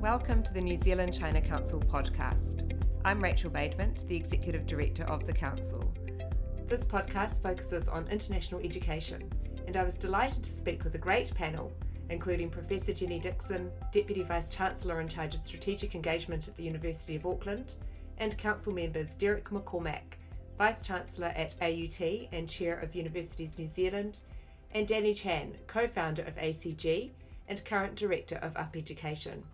Welcome to the New Zealand China Council podcast. I'm Rachel Badement, the Executive Director of the Council. This podcast focuses on international education, and I was delighted to speak with a great panel, including Professor Jenny Dixon, Deputy Vice Chancellor in charge of Strategic Engagement at the University of Auckland, and Council members Derek McCormack, Vice Chancellor at AUT and Chair of Universities New Zealand, and Danny Chan, co founder of ACG and current Director of Up Education.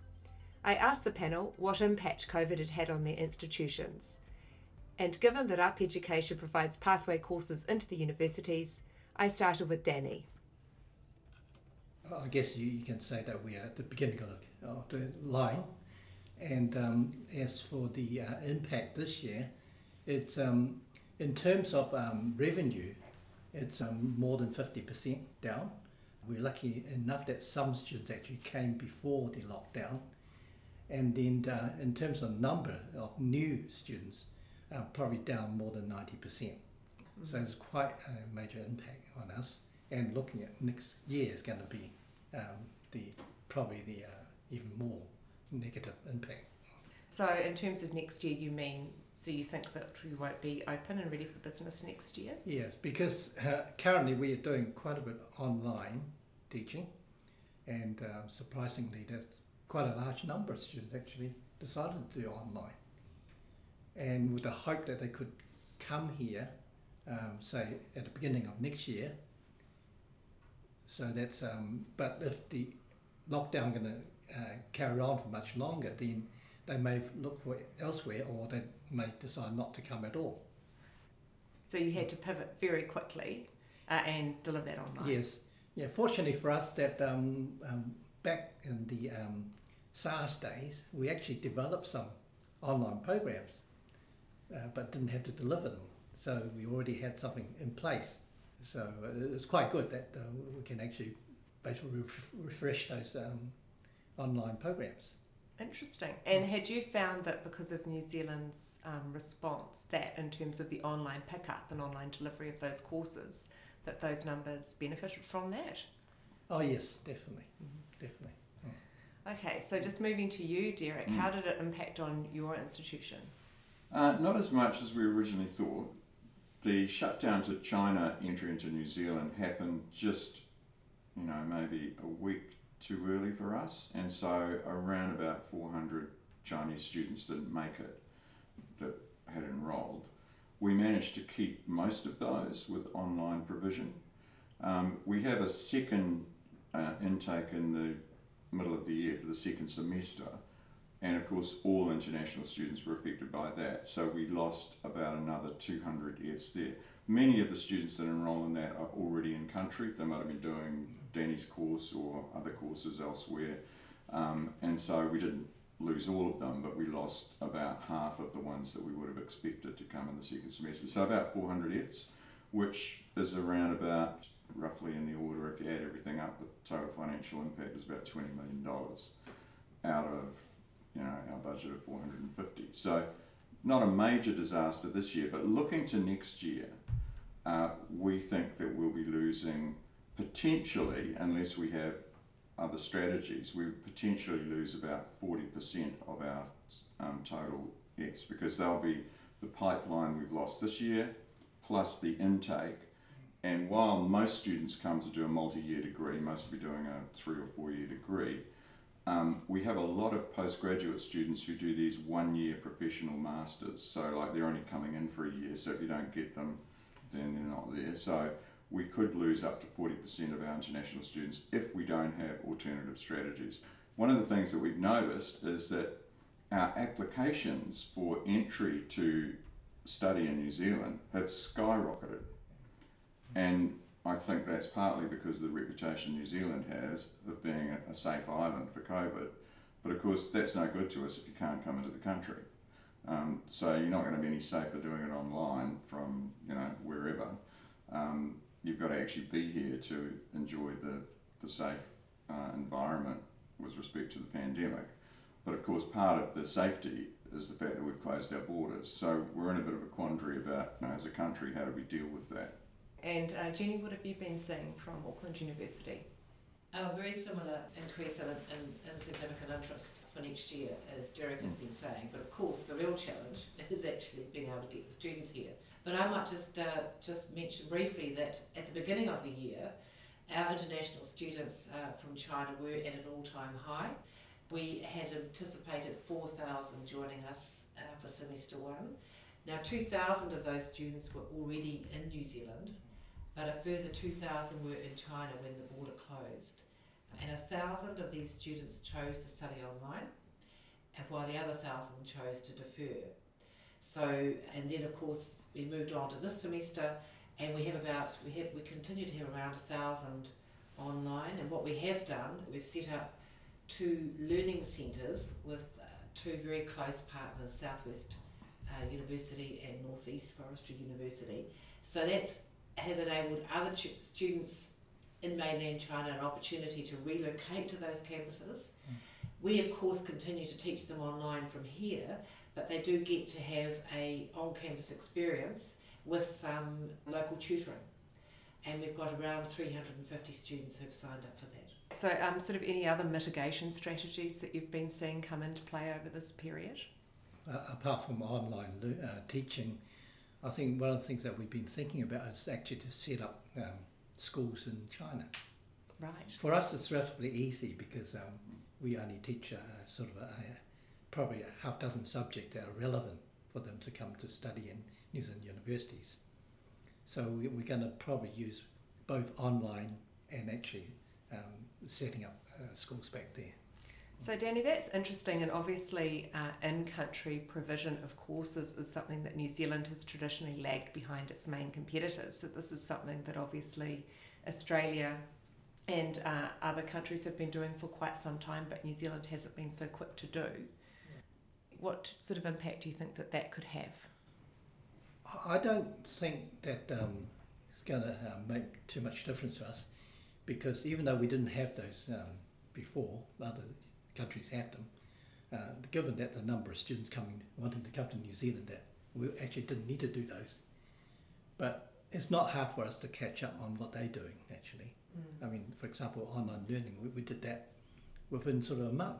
I asked the panel what impact COVID had had on their institutions. And given that Up Education provides pathway courses into the universities, I started with Danny. I guess you, can say that we are at the beginning of, of the line. And um, as for the uh, impact this year, it's um, in terms of um, revenue, it's um, more than 50% down. We're lucky enough that some students actually came before the lockdown. And then uh, in terms of number of new students, uh, probably down more than 90%. Mm-hmm. So it's quite a major impact on us. And looking at next year is going to be um, the probably the uh, even more negative impact. So, in terms of next year, you mean so you think that we won't be open and ready for business next year? Yes, because uh, currently we are doing quite a bit online teaching, and uh, surprisingly, there's quite a large number of students actually decided to do online, and with the hope that they could come here, um, say at the beginning of next year. So that's um, but if the lockdown going to uh, carry on for much longer, then they may look for elsewhere or they may decide not to come at all. So you had to pivot very quickly uh, and deliver that online. Yes. Yeah. Fortunately for us, that um, um, back in the um, SARS days, we actually developed some online programs, uh, but didn't have to deliver them. So we already had something in place. So it's quite good that uh, we can actually basically refresh those um, online programs. Interesting. And had you found that because of New Zealand's um, response, that in terms of the online pickup and online delivery of those courses, that those numbers benefited from that? Oh yes, definitely, mm-hmm. Definitely. Okay, so just moving to you, Derek, mm. how did it impact on your institution? Uh, not as much as we originally thought. The shutdown to China entry into New Zealand happened just, you know, maybe a week too early for us, and so around about 400 Chinese students didn't make it that had enrolled. We managed to keep most of those with online provision. Um, we have a second uh, intake in the middle of the year for the second semester, and of course, all international students were affected by that, so we lost about another 200 EFTS there. Many of the students that enroll in that are already in country. They might have been doing Danny's course or other courses elsewhere. Um, and so we didn't lose all of them, but we lost about half of the ones that we would have expected to come in the second semester. So about 400 EFTS, which is around about roughly in the order, if you add everything up, the total financial impact is about $20 million out of you know our budget of 450. So not a major disaster this year, but looking to next year, uh, we think that we'll be losing potentially, unless we have other strategies, we potentially lose about 40% of our um, total X because they'll be the pipeline we've lost this year plus the intake. And while most students come to do a multi year degree, most be doing a three or four year degree, um, we have a lot of postgraduate students who do these one year professional masters. So, like, they're only coming in for a year, so if you don't get them, then they're not there. So, we could lose up to 40% of our international students if we don't have alternative strategies. One of the things that we've noticed is that our applications for entry to study in New Zealand have skyrocketed. And I think that's partly because of the reputation New Zealand has of being a, safe island for COVID. But of course, that's no good to us if you can't come into the country. Um, so you're not going to be any safer doing it online from you know wherever. Um, you've got to actually be here to enjoy the, the safe uh, environment with respect to the pandemic. But of course, part of the safety is the fact that we've closed our borders. So we're in a bit of a quandary about, you know, as a country, how do we deal with that? And uh, Jenny, what have you been seeing from Auckland University? Uh, very similar increase in, in, in significant interest for next year, as Derek has been saying. But of course, the real challenge is actually being able to get the students here. But I might just uh, just mention briefly that at the beginning of the year, our international students uh, from China were at an all-time high. We had anticipated 4,000 joining us uh, for semester one. Now, 2,000 of those students were already in New Zealand, but a further 2,000 were in China when the border closed. And a thousand of these students chose to study online, and while the other thousand chose to defer. So, and then of course we moved on to this semester, and we have about we have we continue to have around a thousand online. And what we have done, we've set up two learning centres with uh, two very close partners, Southwest uh, University and Northeast Forestry University. So that has enabled other ch- students in mainland China an opportunity to relocate to those campuses. Mm. We of course continue to teach them online from here, but they do get to have a on-campus experience with some local tutoring. And we've got around 350 students who've signed up for that. So, um, sort of any other mitigation strategies that you've been seeing come into play over this period? Uh, apart from online uh, teaching, I think one of the things that we've been thinking about is actually to set up um, schools in China. Right. For us, it's relatively easy because um, we only teach uh, sort of a, a, probably a half dozen subjects that are relevant for them to come to study in New Zealand universities. So we, we're going to probably use both online and actually um, setting up uh, schools back there. So, Danny, that's interesting, and obviously, uh, in country provision of courses is something that New Zealand has traditionally lagged behind its main competitors. So, this is something that obviously Australia and uh, other countries have been doing for quite some time, but New Zealand hasn't been so quick to do. What sort of impact do you think that that could have? I don't think that um, it's going to uh, make too much difference to us because even though we didn't have those um, before, other countries have them. Uh, given that the number of students coming wanting to come to New Zealand, that we actually didn't need to do those. But it's not hard for us to catch up on what they're doing. Actually, mm. I mean, for example, online learning, we, we did that within sort of a month.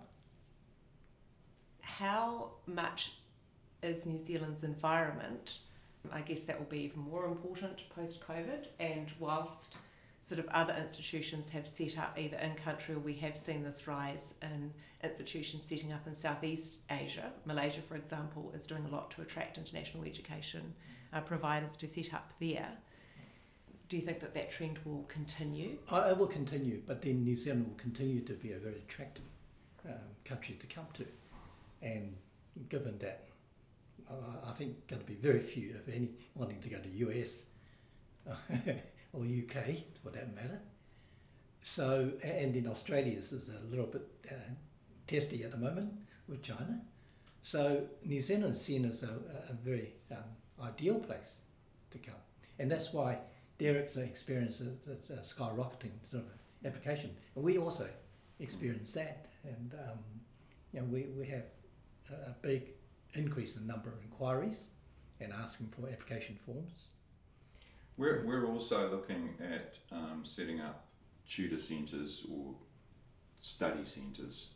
How much is New Zealand's environment? I guess that will be even more important post COVID, and whilst sort of other institutions have set up either in country or we have seen this rise in institutions setting up in Southeast Asia. Malaysia, for example, is doing a lot to attract international education uh, providers to set up there. Do you think that that trend will continue? Uh, it will continue, but then New Zealand will continue to be a very attractive um, country to come to. And given that, uh, I think going to be very few, if any, wanting to go to US. or UK for that matter. So, and in Australia, this is a little bit uh, testy at the moment with China. So, New Zealand is seen as a, a very um, ideal place to come. And that's why Derek's experience is a skyrocketing sort of application. And we also experienced that. And, um, you know, we, we have a big increase in number of inquiries and asking for application forms. We're, we're also looking at um, setting up tutor centres or study centres.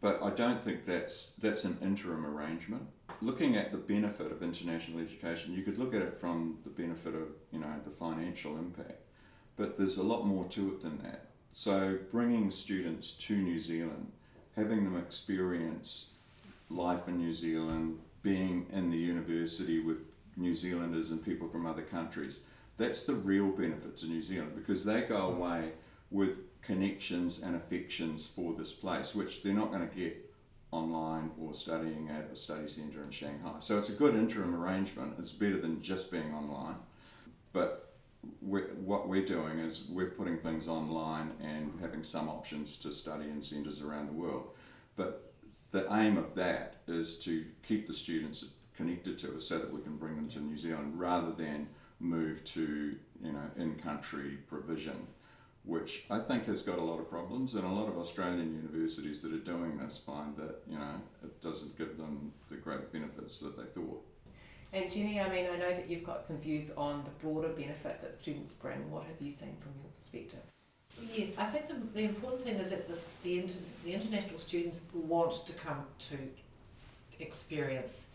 But I don't think that's, that's an interim arrangement. Looking at the benefit of international education, you could look at it from the benefit of you know the financial impact, but there's a lot more to it than that. So bringing students to New Zealand, having them experience life in New Zealand, being in the university with New Zealanders and people from other countries. That's the real benefit to New Zealand because they go away with connections and affections for this place, which they're not going to get online or studying at a study centre in Shanghai. So it's a good interim arrangement. It's better than just being online. But we're, what we're doing is we're putting things online and having some options to study in centres around the world. But the aim of that is to keep the students connected to us so that we can bring them to New Zealand rather than move to you know in-country provision which I think has got a lot of problems and a lot of Australian universities that are doing this find that you know it doesn't give them the great benefits that they thought. And Jenny, I mean, I know that you've got some views on the broader benefit that students bring. What have you seen from your perspective? Yes, I think the, the important thing is that this, the, inter, the international students want to come to experience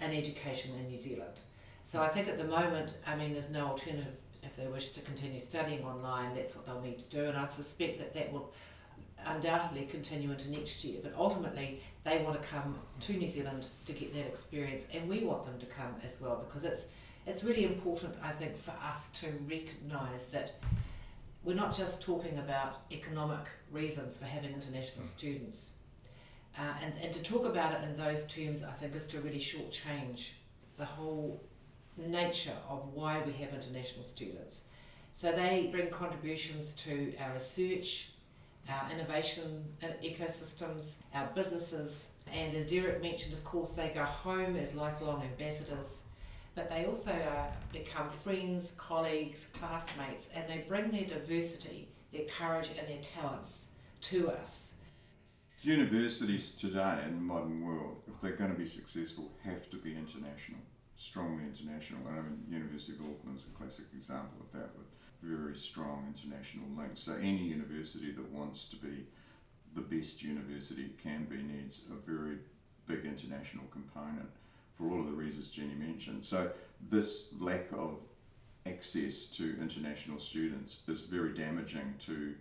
an education in New Zealand. So I think at the moment, I mean, there's no alternative if they wish to continue studying online, that's what they'll need to do, and I suspect that that will undoubtedly continue into next year. But ultimately, they want to come to New Zealand to get that experience, and we want them to come as well because it's it's really important, I think, for us to recognise that we're not just talking about economic reasons for having international hmm. students. Uh, and, and to talk about it in those terms, I think, is to really shortchange the whole nature of why we have international students. So they bring contributions to our research, our innovation ecosystems, our businesses, and as Derek mentioned, of course, they go home as lifelong ambassadors, but they also uh, become friends, colleagues, classmates, and they bring their diversity, their courage, and their talents to us. Universities today in the modern world, if they're going to be successful, have to be international strongly international. And I mean, University of Auckland is a classic example of that with very strong international links. So any university that wants to be the best university can be needs a very big international component for all of the reasons Jenny mentioned. So this lack of access to international students is very damaging to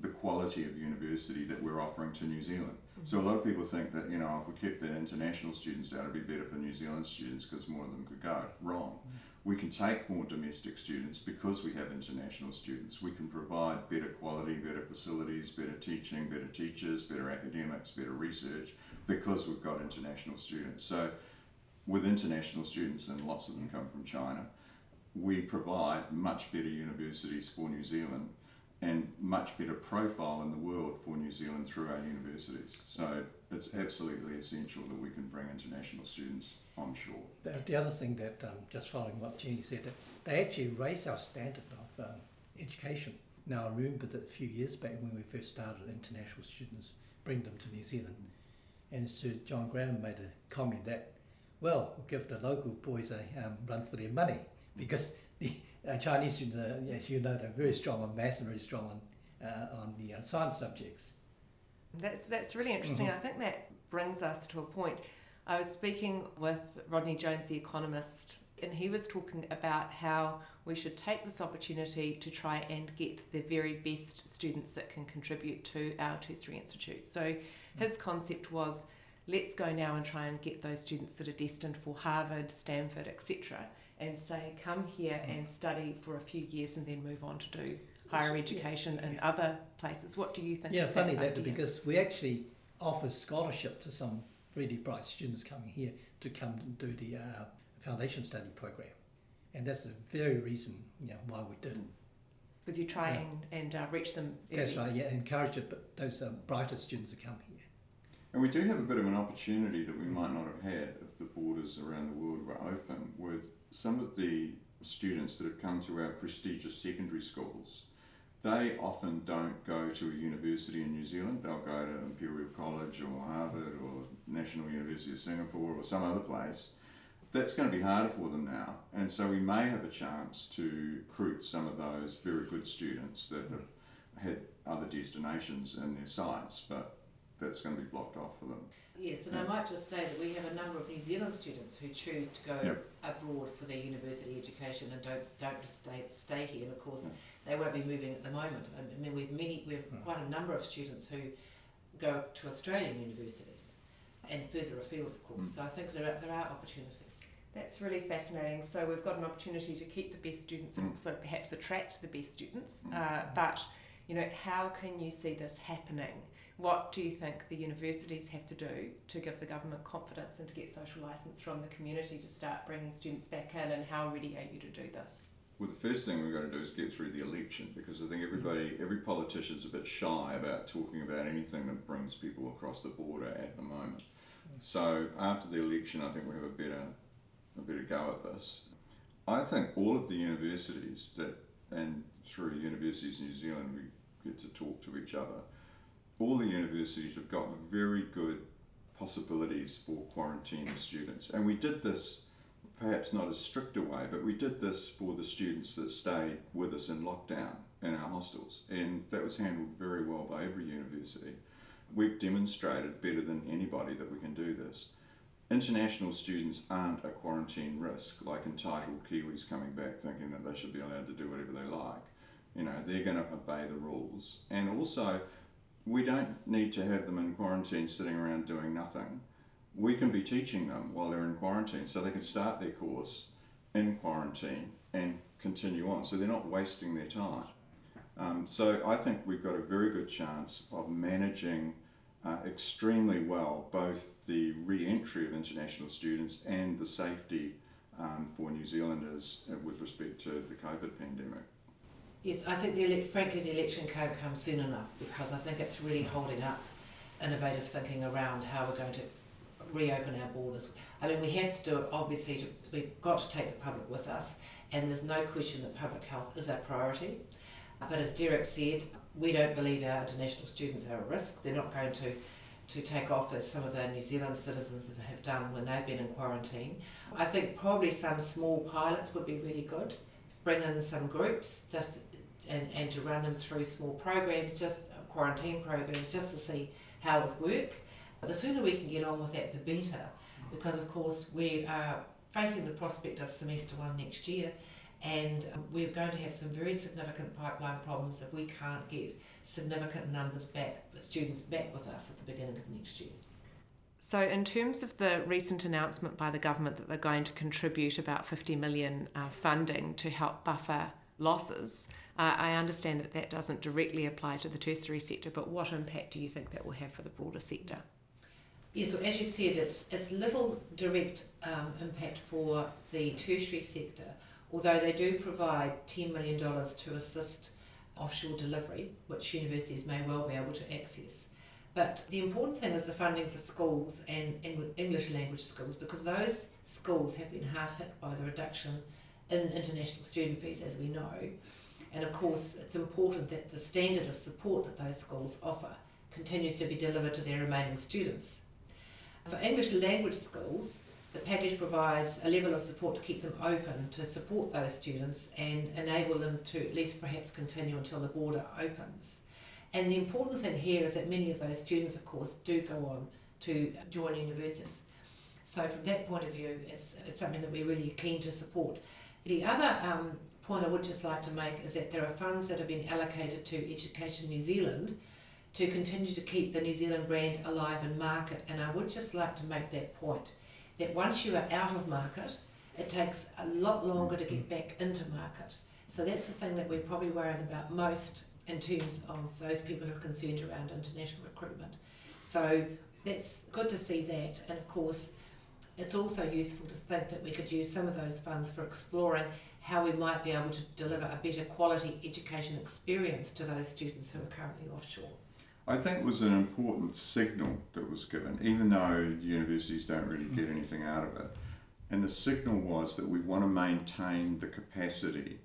the quality of university that we're offering to New Zealand. So a lot of people think that you know if we kept the international students out, it'd be better for New Zealand students because more of them could go. Wrong. We can take more domestic students because we have international students. We can provide better quality, better facilities, better teaching, better teachers, better academics, better research because we've got international students. So with international students, and lots of them come from China, we provide much better universities for New Zealand and much better profile in the world for New Zealand through our universities. So it's absolutely essential that we can bring international students on shore. The, the other thing that, um, just following what Jenny said, they actually raise our standard of um, education. Now, I remember that a few years back when we first started international students, bring them to New Zealand, and Sir John Graham made a comment that, well, we'll give the local boys a um, run for their money because the Chinese students, uh, as you know, they're very strong on maths and very strong on, uh, on the uh, science subjects. That's, that's really interesting. Mm-hmm. I think that brings us to a point. I was speaking with Rodney Jones, the economist, and he was talking about how we should take this opportunity to try and get the very best students that can contribute to our tertiary institutes. So his concept was let's go now and try and get those students that are destined for Harvard, Stanford, etc and say, come here and study for a few years and then move on to do higher education in other places. What do you think? Yeah, funny that, that because we actually offer scholarship to some really bright students coming here to come and do the uh, foundation study program, and that's the very reason you know, why we did. Because you try yeah. and, and uh, reach them. Early. That's right. Yeah, encourage it, but those um, brighter students to come here. And we do have a bit of an opportunity that we might not have had if the borders around the world were open with some of the students that have come to our prestigious secondary schools, they often don't go to a university in New Zealand. They'll go to Imperial College or Harvard or National University of Singapore or some other place. That's going to be harder for them now, and so we may have a chance to recruit some of those very good students that have had other destinations in their sights, but that's going to be blocked off for them. Yes, and I might just say that we have a number of New Zealand students who choose to go yep. abroad for their university education and don't don't just stay stay here. And of course, they won't be moving at the moment. I mean, we've many we've quite a number of students who go to Australian universities and further afield, of course. Mm. So I think there are, there are opportunities. That's really fascinating. So we've got an opportunity to keep the best students and mm. also perhaps attract the best students. Mm. Uh, but you know, how can you see this happening? What do you think the universities have to do to give the government confidence and to get social licence from the community to start bringing students back in, and how ready are you to do this? Well, the first thing we've got to do is get through the election because I think everybody, every politician's a bit shy about talking about anything that brings people across the border at the moment. So after the election, I think we have a better, a better go at this. I think all of the universities that, and through Universities New Zealand, we get to talk to each other all the universities have got very good possibilities for quarantining students. And we did this, perhaps not as strict a way, but we did this for the students that stayed with us in lockdown. in our hostels, and that was handled very well by every university. We've demonstrated better than anybody that we can do this. International students aren't a quarantine risk, like entitled Kiwis coming back thinking that they should be allowed to do whatever they like. You know, they're going to obey the rules. And also, we don't need to have them in quarantine sitting around doing nothing. We can be teaching them while they're in quarantine so they can start their course in quarantine and continue on. So they're not wasting their time. Um, so I think we've got a very good chance of managing uh, extremely well both the re-entry of international students and the safety um, for New Zealanders uh, with respect to the COVID pandemic. Yes, I think the ele- frankly the election can't come soon enough because I think it's really holding up innovative thinking around how we're going to reopen our borders. I mean, we have to do it obviously. To, we've got to take the public with us, and there's no question that public health is our priority. But as Derek said, we don't believe our international students are at risk. They're not going to, to take off as some of our New Zealand citizens have done when they've been in quarantine. I think probably some small pilots would be really good. Bring in some groups just and, and to run them through small programs, just quarantine programs, just to see how it would work. The sooner we can get on with that, the better, because of course we are facing the prospect of semester one next year and um, we're going to have some very significant pipeline problems if we can't get significant numbers back, students back with us at the beginning of next year. So, in terms of the recent announcement by the government that they're going to contribute about 50 million uh, funding to help buffer losses, uh, I understand that that doesn't directly apply to the tertiary sector, but what impact do you think that will have for the broader sector? Yes, so as you said, it's, it's little direct um, impact for the tertiary sector although they do provide $10 million to assist offshore delivery, which universities may well be able to access. But the important thing is the funding for schools and English language schools because those schools have been hard hit by the reduction in international student fees, as we know. And of course, it's important that the standard of support that those schools offer continues to be delivered to their remaining students. For English language schools, the package provides a level of support to keep them open to support those students and enable them to at least perhaps continue until the border opens. And the important thing here is that many of those students, of course, do go on to join universities. So, from that point of view, it's, it's something that we're really keen to support. The other um, point I would just like to make is that there are funds that have been allocated to Education New Zealand to continue to keep the New Zealand brand alive and market. And I would just like to make that point that once you are out of market, it takes a lot longer to get back into market. So that's the thing that we're probably worrying about most in terms of those people who are concerned around international recruitment. So that's good to see that. And of course, it's also useful to think that we could use some of those funds for exploring how we might be able to deliver a better quality education experience to those students who are currently offshore. I think it was an important signal that was given, even though the universities don't really mm. get anything out of it. And the signal was that we want to maintain the capacity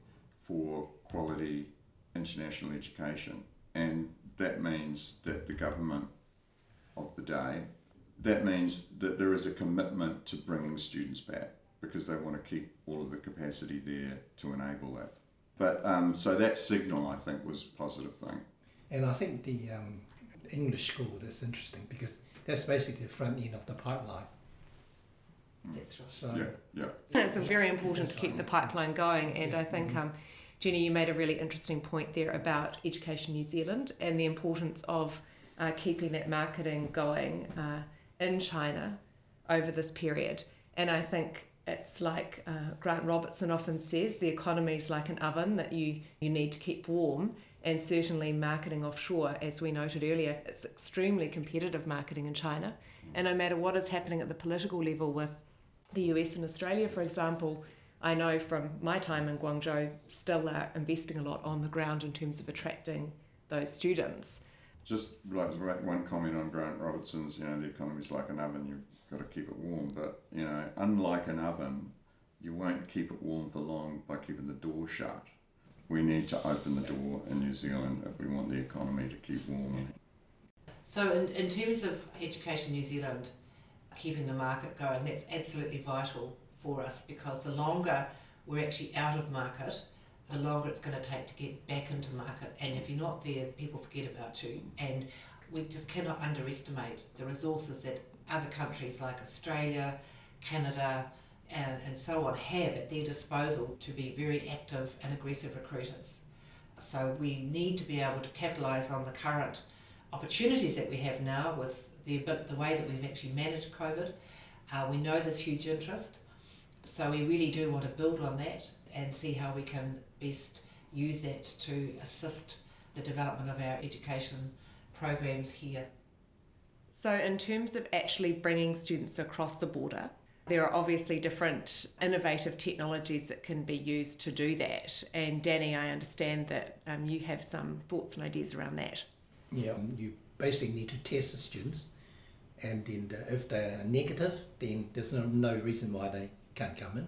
for quality international education. And that means that the government of the day, that means that there is a commitment to bringing students back because they want to keep all of the capacity there to enable that. But um, so that signal, I think, was a positive thing. And I think the um, English school that's interesting because that's basically the front end of the pipeline. That's right. So, yeah, yeah. So it's very important to keep the pipeline going, and I think. Um, Jenny, you made a really interesting point there about Education New Zealand and the importance of uh, keeping that marketing going uh, in China over this period. And I think it's like uh, Grant Robertson often says the economy is like an oven that you, you need to keep warm and certainly marketing offshore, as we noted earlier, it's extremely competitive marketing in China. And no matter what is happening at the political level with the US and Australia, for example, I know from my time in Guangzhou, still are investing a lot on the ground in terms of attracting those students. Just like one comment on Grant Robertson's, you know, the economy is like an oven, you've got to keep it warm. But, you know, unlike an oven, you won't keep it warm for long by keeping the door shut we need to open the door in New Zealand if we want the economy to keep warm. So, in, in terms of Education New Zealand keeping the market going, that's absolutely vital for us because the longer we're actually out of market, the longer it's going to take to get back into market. And if you're not there, people forget about you. And we just cannot underestimate the resources that other countries like Australia, Canada, and, and so on have at their disposal to be very active and aggressive recruiters. So we need to be able to capitalise on the current opportunities that we have now with the, the way that we've actually managed COVID. Uh, we know there's huge interest, so we really do want to build on that and see how we can best use that to assist the development of our education programs here. So, in terms of actually bringing students across the border, there are obviously different innovative technologies that can be used to do that. And Danny, I understand that um, you have some thoughts and ideas around that. Yeah, um, you basically need to test the students, and then the, if they are negative, then there's no, no reason why they can't come in.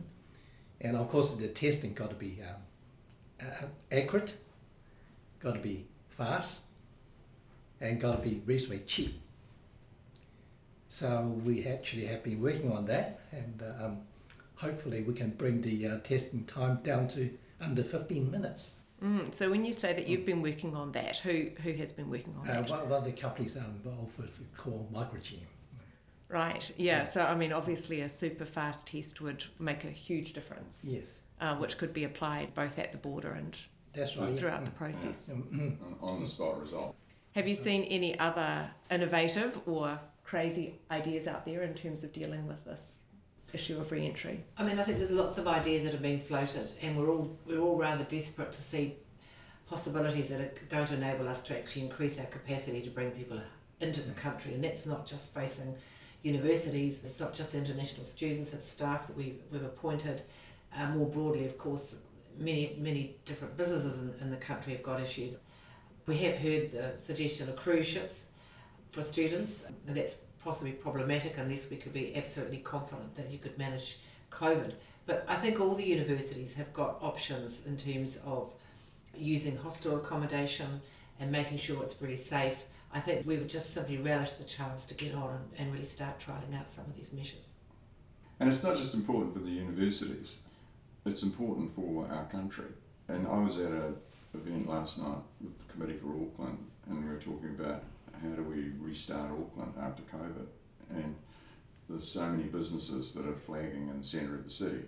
And of course, the testing got to be um, uh, accurate, got to be fast, and got to be reasonably cheap. So we actually have been working on that, and uh, um, hopefully we can bring the uh, testing time down to under 15 minutes. Mm, so when you say that you've been working on that, who who has been working on uh, that? One of the companies involved with called Microgen. Right. Yeah. So I mean, obviously, a super fast test would make a huge difference. Yes. Uh, which could be applied both at the border and That's right. throughout yeah. the process. Mm, on the spot result. Have you seen any other innovative or crazy ideas out there in terms of dealing with this issue of re-entry? I mean, I think there's lots of ideas that have been floated, and we're all we're all rather desperate to see possibilities that are going to enable us to actually increase our capacity to bring people into the country, and that's not just facing universities. It's not just international students. It's staff that we've we've appointed. Uh, more broadly, of course, many many different businesses in, in the country have got issues. We have heard the suggestion of cruise ships for students, that's possibly problematic unless we could be absolutely confident that you could manage COVID. But I think all the universities have got options in terms of using hostel accommodation and making sure it's very safe. I think we would just simply relish the chance to get on and, and really start trialling out some of these measures. And it's not just important for the universities, it's important for our country. And I was at an event last night with the Committee for Auckland, and we were talking about how do we restart Auckland after COVID. And there's so many businesses that are flagging in the centre of the city.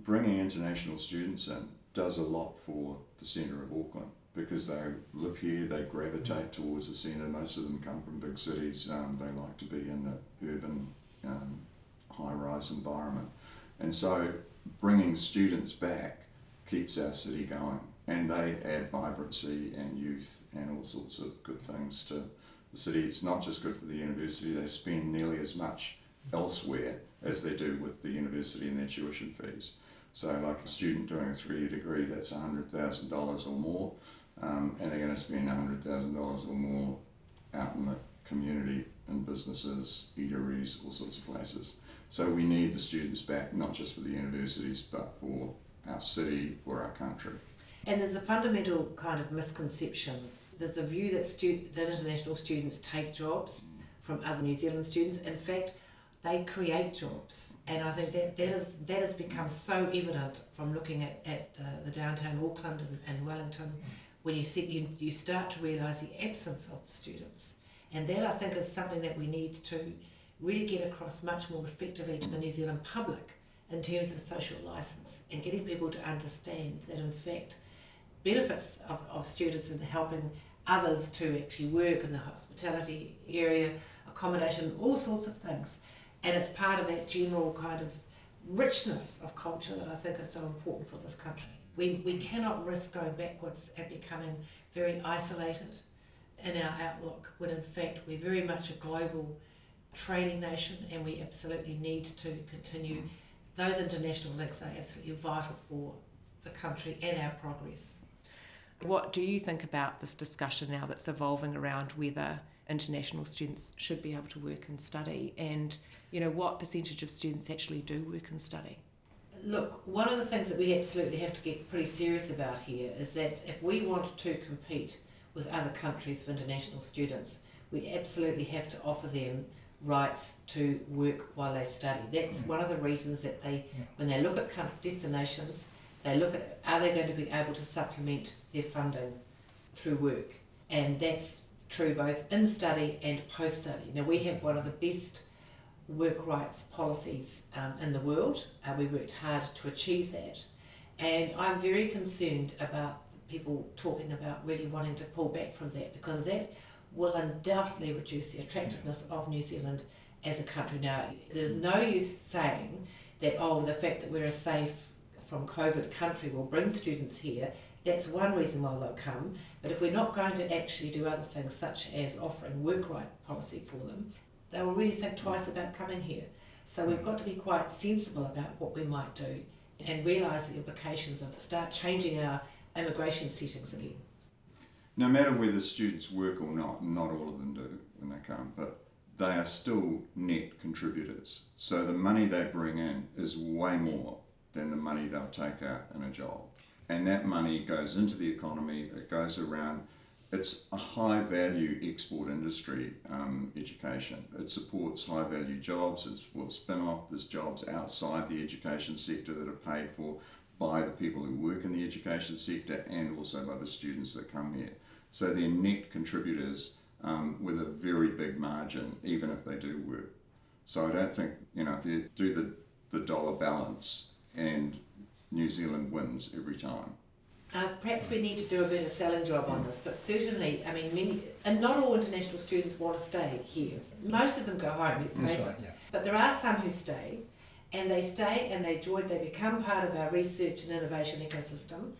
Bringing international students in does a lot for the centre of Auckland because they live here, they gravitate towards the centre. Most of them come from big cities. Um, they like to be in the urban, um, high-rise environment, and so bringing students back keeps our city going, and they add vibrancy and youth and all sorts of good things to the city. It's not just good for the university; they spend nearly as much elsewhere as they do with the university and their tuition fees. So, like a student doing a three-year degree, that's hundred thousand dollars or more, um, and they're going to spend hundred thousand dollars or more out in the community and businesses, eateries, all sorts of places. So we need the students back, not just for the universities, but for our city, for our country. And there's a fundamental kind of misconception. There's the view that stu- that international students take jobs from other New Zealand students. In fact, they create jobs. And I think that, that, is, that has become so evident from looking at, at uh, the downtown Auckland and, and Wellington when you, see, you, you start to realise the absence of the students. And that I think is something that we need to really get across much more effectively to the New Zealand public in terms of social license and getting people to understand that in fact benefits of, of students in helping others to actually work in the hospitality area, accommodation, all sorts of things. And it's part of that general kind of richness of culture that I think is so important for this country. We, we cannot risk going backwards and becoming very isolated in our outlook when in fact we're very much a global trading nation and we absolutely need to continue. Mm. Those international links are absolutely vital for the country and our progress. What do you think about this discussion now that's evolving around whether international students should be able to work and study and you know what percentage of students actually do work and study? Look, one of the things that we absolutely have to get pretty serious about here is that if we want to compete with other countries for international students, we absolutely have to offer them rights to work while they study. That's mm. one of the reasons that they, when they look at destinations, They look at are they going to be able to supplement their funding through work, and that's true both in study and post study. Now we have one of the best work rights policies um, in the world. Uh, we worked hard to achieve that, and I'm very concerned about people talking about really wanting to pull back from that because that will undoubtedly reduce the attractiveness of New Zealand as a country. Now, there's no use saying that, oh, the fact that we're a safe from COVID country will bring students here. That's one reason why they'll come. But if we're not going to actually do other things, such as offering work right policy for them, they will really think twice about coming here. So we've got to be quite sensible about what we might do and realise the implications of start changing our immigration settings again. No matter whether students work or not, not all of them do when they come, but they are still net contributors. So the money they bring in is way more than the money they'll take out in a job. And that money goes into the economy, it goes around. It's a high value export industry, um, education. It supports high value jobs, it supports spin off. There's jobs outside the education sector that are paid for by the people who work in the education sector and also by the students that come here. So they're net contributors um, with a very big margin, even if they do work. So I don't think, you know, if you do the, the dollar balance and New Zealand wins every time. Uh, perhaps we need to do a better selling job on this, but certainly, I mean, many, and not all international students want to stay here. Most of them go home, let's face right, it. yeah. But there are some who stay, and they stay and they join, they become part of our research and innovation ecosystem,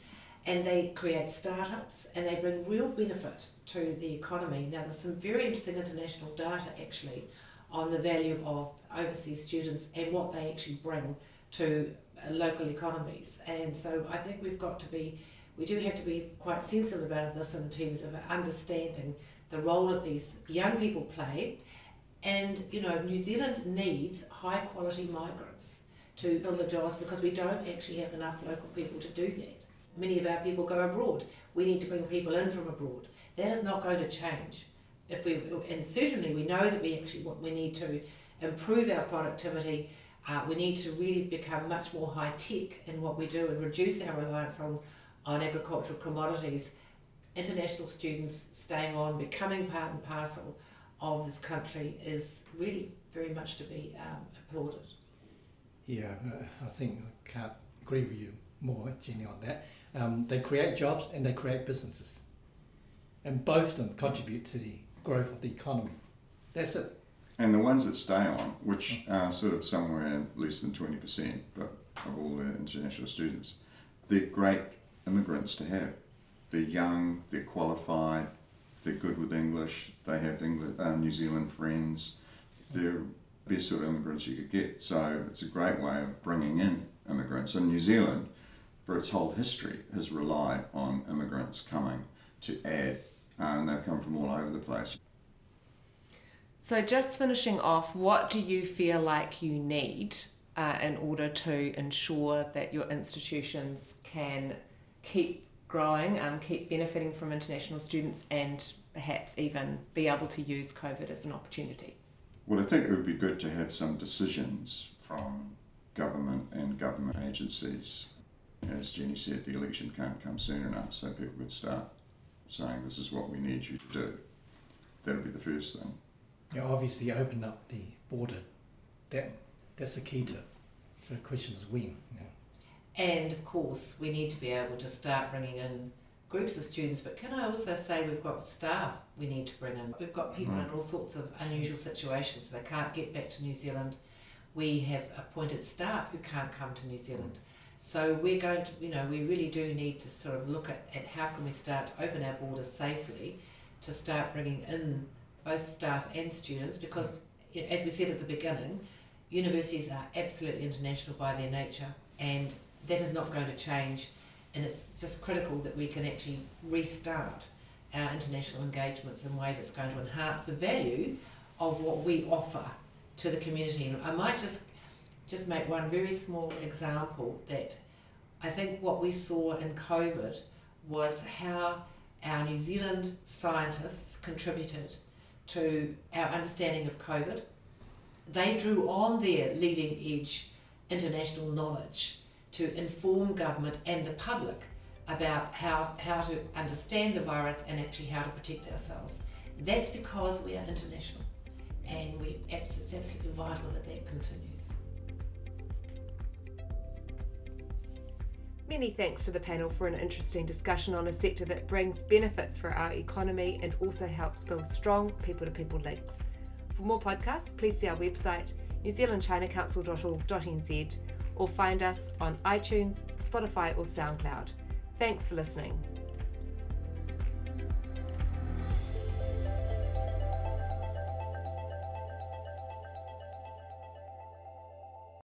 and they create startups and they bring real benefit to the economy. Now, there's some very interesting international data actually on the value of overseas students and what they actually bring to uh, local economies. And so I think we've got to be, we do have to be quite sensitive about this in terms of understanding the role of these young people play. And, you know, New Zealand needs high quality migrants to build the jobs because we don't actually have enough local people to do that. Many of our people go abroad. We need to bring people in from abroad. That is not going to change. If we and certainly we know that we actually we need to improve our productivity. Uh, we need to really become much more high tech in what we do and reduce our reliance on on agricultural commodities. International students staying on, becoming part and parcel of this country is really very much to be um, applauded. Yeah, uh, I think I can't agree with you more, Jenny, on that. Um, they create jobs and they create businesses. And both of them contribute to the growth of the economy. That's it. And the ones that stay on, which are sort of somewhere less than 20% but of all the international students, they're great immigrants to have. They're young, they're qualified, they're good with English, they have England, uh, New Zealand friends. They're best sort of immigrants you could get. So it's a great way of bringing in immigrants. And New Zealand, for its whole history, has relied on immigrants coming to add, uh, and they've come from all over the place. So, just finishing off, what do you feel like you need uh, in order to ensure that your institutions can keep growing, um, keep benefiting from international students, and perhaps even be able to use COVID as an opportunity? Well, I think it would be good to have some decisions from government and government agencies. As Jenny said, the election can't come soon enough, so people could start saying, This is what we need you to do. That would be the first thing. You know, obviously, open up the border. That That's the key to it. So the question is when. You know. And of course, we need to be able to start bringing in groups of students. But can I also say we've got staff we need to bring in? We've got people mm. in all sorts of unusual situations. They can't get back to New Zealand. We have appointed staff who can't come to New Zealand. So we're going to, you know, we really do need to sort of look at, at how can we start to open our borders safely to start bringing in both staff and students because, you know, as we said at the beginning, universities are absolutely international by their nature and that is not going to change and it's just critical that we can actually restart our international engagements in ways that's going to enhance the value of what we offer to the community. And I might just just make one very small example that I think what we saw in COVID was how our New Zealand scientists contributed to our understanding of COVID. They drew on their leading edge international knowledge to inform government and the public about how, how to understand the virus and actually how to protect ourselves. That's because we are international and we, it's absolutely vital that that continues. Many thanks to the panel for an interesting discussion on a sector that brings benefits for our economy and also helps build strong people to people links. For more podcasts, please see our website newzealandchinacouncil.org.nz or find us on iTunes, Spotify, or SoundCloud. Thanks for listening.